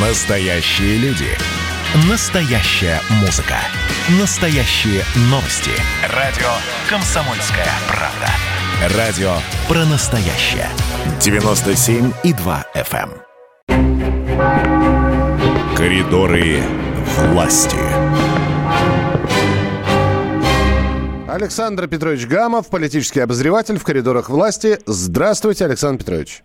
Настоящие люди. Настоящая музыка. Настоящие новости. Радио «Комсомольская правда». Радио про настоящее. 97,2 FM. эм. Коридоры власти. Александр Петрович Гамов, политический обозреватель в коридорах власти. Здравствуйте, Александр Петрович.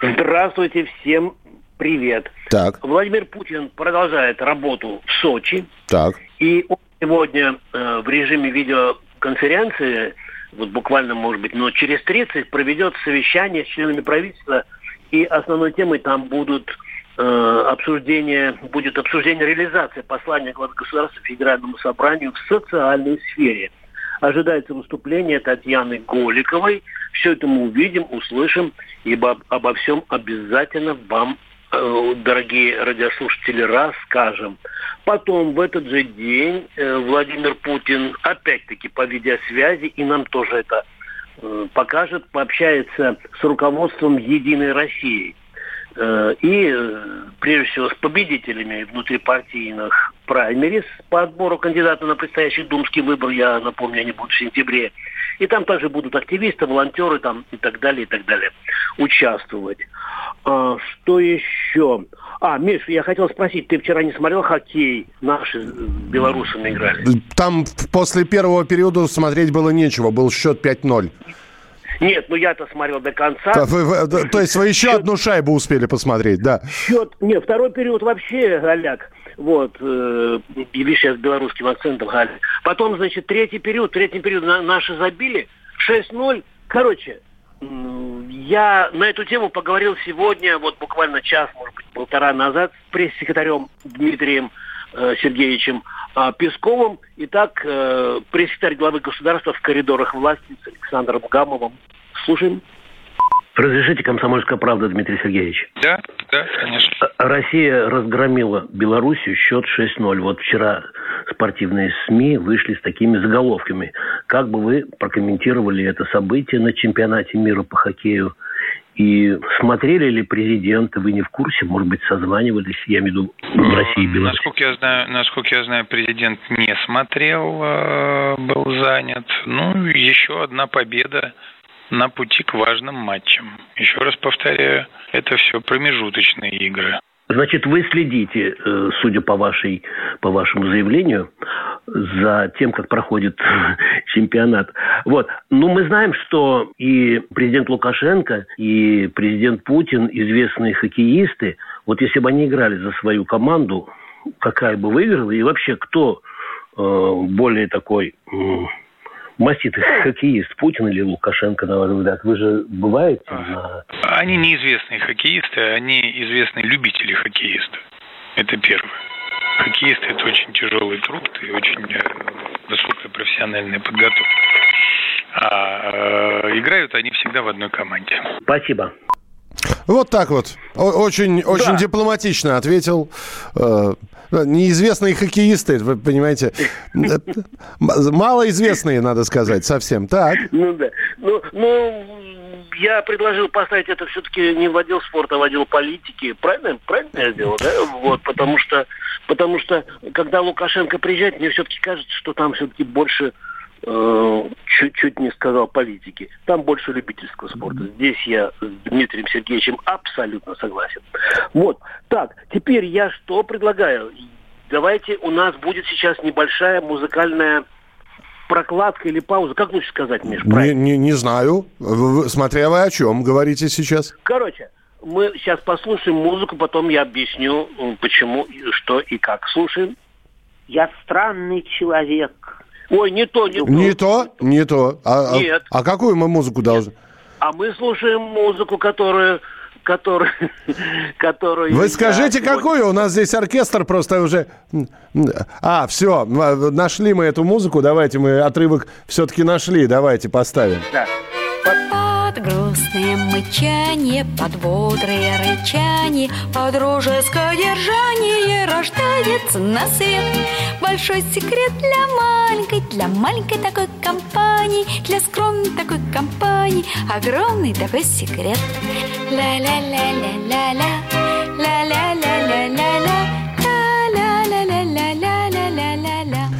Здравствуйте, всем привет. Так, Владимир Путин продолжает работу в Сочи. так. И он сегодня э, в режиме видеоконференции, вот буквально, может быть, но через 30, проведет совещание с членами правительства. И основной темой там будут э, обсуждение, будет обсуждение реализации послания главы государства Федеральному собранию в социальной сфере. Ожидается выступление Татьяны Голиковой. Все это мы увидим, услышим, ибо обо всем обязательно вам дорогие радиослушатели, расскажем. Потом в этот же день э, Владимир Путин опять-таки по видеосвязи, и нам тоже это э, покажет, пообщается с руководством «Единой России». Э, И, э, прежде всего, с победителями внутрипартийных праймерис по отбору кандидата на предстоящий думский выбор, я напомню, они будут в сентябре. И там также будут активисты, волонтеры там и так далее, и так далее участвовать. А, что еще? А, Миш, я хотел спросить, ты вчера не смотрел хоккей? Наши белорусами играли. Там после первого периода смотреть было нечего, был счет 5-0. Нет, ну я-то смотрел до конца. То, вы- то есть вы еще одну шайбу успели посмотреть, да? Счет, не, второй период вообще голяк. Вот, э, и видишь, я с белорусским акцентом галя. Потом, значит, третий период, третий период на- наши забили 6-0. Короче, я на эту тему поговорил сегодня, вот буквально час, может быть, полтора назад с пресс-секретарем Дмитрием э, Сергеевичем а, Песковым. Итак, э, пресс-секретарь главы государства в коридорах власти с Александром Гамовым. Слушаем. Разрешите, комсомольская правда, Дмитрий Сергеевич. Да, да, конечно. Россия разгромила Белоруссию счет 6-0. Вот вчера спортивные СМИ вышли с такими заголовками. Как бы вы прокомментировали это событие на чемпионате мира по хоккею? И смотрели ли президенты, вы не в курсе, может быть, созванивались, я имею в виду в России и Беларуси? Насколько я знаю, насколько я знаю, президент не смотрел, э, был занят. Ну, еще одна победа на пути к важным матчам. Еще раз повторяю, это все промежуточные игры. Значит, вы следите, э, судя по вашей, по вашему заявлению, за тем, как проходит чемпионат. Вот. Ну, мы знаем, что и президент Лукашенко, и президент Путин известные хоккеисты. Вот если бы они играли за свою команду, какая бы выиграла, и вообще кто э, более такой м, маститый хоккеист, Путин или Лукашенко, на ваш взгляд? Вы же бываете на... Они неизвестные хоккеисты, они известные любители хоккеистов. Это первое. Хоккеисты – это очень тяжелый труд и очень э, высокая профессиональная подготовка. А э, играют они всегда в одной команде. Спасибо. Вот так вот. Очень, очень дипломатично ответил. Э, Неизвестные хоккеисты, вы понимаете, малоизвестные, надо сказать, совсем. Так. Ну да. Ну, ну, я предложил поставить это все-таки не в отдел спорта, а в отдел политики. Правильно? Правильно я сделал, да? Вот, потому что, потому что, когда Лукашенко приезжает, мне все-таки кажется, что там все-таки больше чуть-чуть не сказал политики. Там больше любительского спорта. Здесь я с Дмитрием Сергеевичем абсолютно согласен. Вот. Так, теперь я что предлагаю? Давайте у нас будет сейчас небольшая музыкальная прокладка или пауза. Как лучше сказать, Миш? Не, правильно? не- не знаю. Смотря вы о чем говорите сейчас. Короче, мы сейчас послушаем музыку, потом я объясню, почему, и что и как. Слушаем. Я странный человек. Ой, не то, не то. Не то, не то. А, а- Нет. а какую мы музыку должны? А мы слушаем музыку, которую... Которую, которую Вы скажите, сегодня- какую? У нас здесь оркестр просто уже... А, все, нашли мы эту музыку. Давайте мы отрывок все-таки нашли. Давайте поставим. Да под грустные мычание, под бодрое рычание, под дружеское держание рождается на свет. Большой секрет для маленькой, для маленькой такой компании, для скромной такой компании, огромный такой секрет. Ля-ля-ля-ля-ля-ля, ля-ля-ля-ля-ля-ля, ля-ля-ля-ля-ля-ля-ля-ля.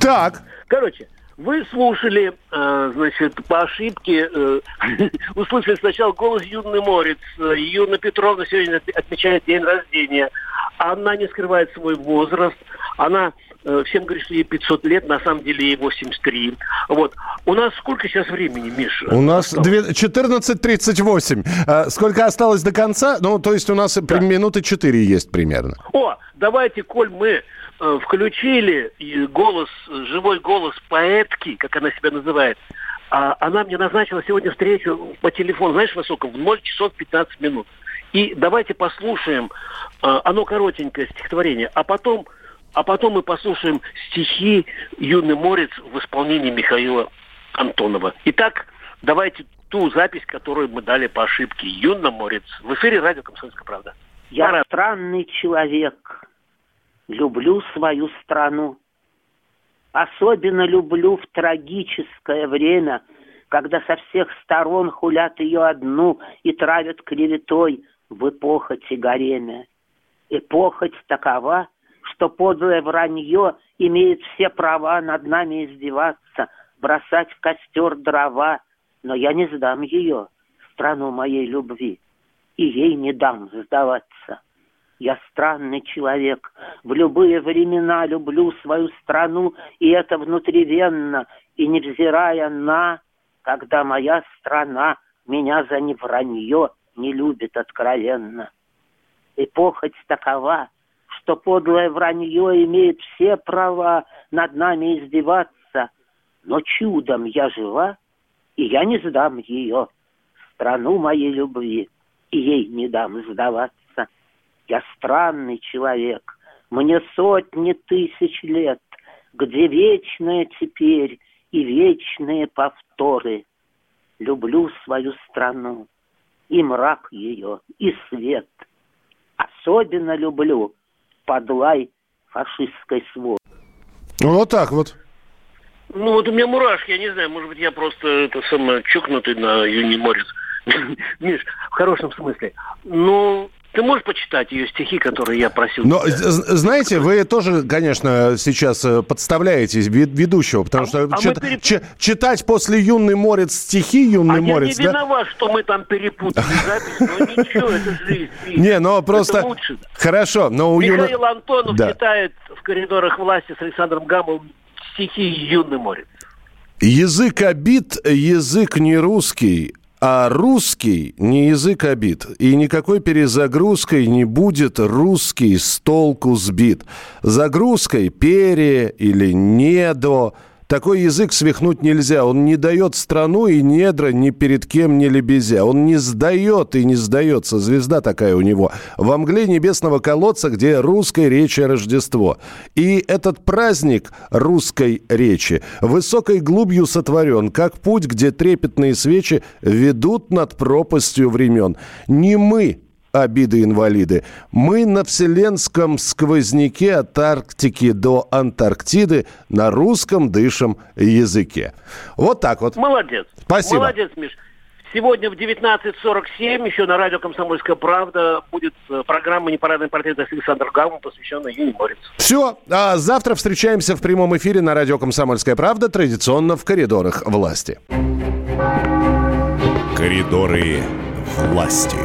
Так. Короче, вы слушали, э, значит, по ошибке, э, услышали сначала голос Юны Морец. Юна Петровна сегодня отмечает день рождения. Она не скрывает свой возраст. Она э, всем говорит, что ей 500 лет, на самом деле ей 83. Вот. У нас сколько сейчас времени, Миша? У нас две- 14.38. А, Сколько осталось до конца? Ну, то есть у нас при- минуты 4 есть примерно. О, давайте, коль мы включили и голос, э, живой голос поэтки, как она себя называет, а она мне назначила сегодня встречу по телефону, знаешь, высоко, в 0 часов 15 минут. И давайте послушаем, э, оно коротенькое стихотворение, а потом, а потом мы послушаем стихи Юный Морец в исполнении Михаила Антонова. Итак, давайте ту запись, которую мы дали по ошибке. Юна Морец. В эфире радио «Комсомольская правда». Я Пора. странный человек, люблю свою страну. Особенно люблю в трагическое время, когда со всех сторон хулят ее одну и травят клеветой в эпохоти горения. Эпохоть такова, что подлое вранье имеет все права над нами издеваться, бросать в костер дрова, но я не сдам ее, страну моей любви, и ей не дам сдаваться. Я странный человек, в любые времена люблю свою страну, и это внутривенно, и невзирая на, когда моя страна меня за невранье не любит откровенно. Эпохоть такова, что подлое вранье имеет все права над нами издеваться, но чудом я жива, и я не сдам ее, страну моей любви, и ей не дам сдаваться. Я странный человек, мне сотни тысяч лет, где вечное теперь и вечные повторы. Люблю свою страну, и мрак ее, и свет. Особенно люблю подлай фашистской свой. Вот так вот. Ну вот у меня мурашки, я не знаю, может быть, я просто это самое чокнутый на Юни Морец. Миш, в хорошем смысле. Ну, ты можешь почитать ее стихи, которые я просил? Но, тебя? знаете, вы тоже, конечно, сейчас э, подставляете ве- ведущего, потому А- что а чит- переп- чи- читать после «Юный морец» стихи «Юный а морец», я не да? виноват, что мы там перепутали запись, но ничего, это жизнь. Не, но просто... Хорошо, но у Михаил Антонов читает в коридорах власти с Александром Гамовым стихи Юный Морец. Язык обид, язык не русский, а русский не язык обид. И никакой перезагрузкой не будет русский с толку сбит. Загрузкой пере или недо. Такой язык свихнуть нельзя. Он не дает страну и недра ни перед кем не лебезя. Он не сдает и не сдается. Звезда такая у него. Во мгле небесного колодца, где русской речи Рождество. И этот праздник русской речи высокой глубью сотворен, как путь, где трепетные свечи ведут над пропастью времен. Не мы, обиды-инвалиды. Мы на вселенском сквозняке от Арктики до Антарктиды на русском дышим языке. Вот так вот. Молодец. Спасибо. Молодец, Миш. Сегодня в 19.47 еще на радио «Комсомольская правда» будет э, программа «Непарадный портрет» с Александром Гамом, посвященная Юне Морец. Все. А завтра встречаемся в прямом эфире на радио «Комсомольская правда», традиционно в коридорах власти. Коридоры власти.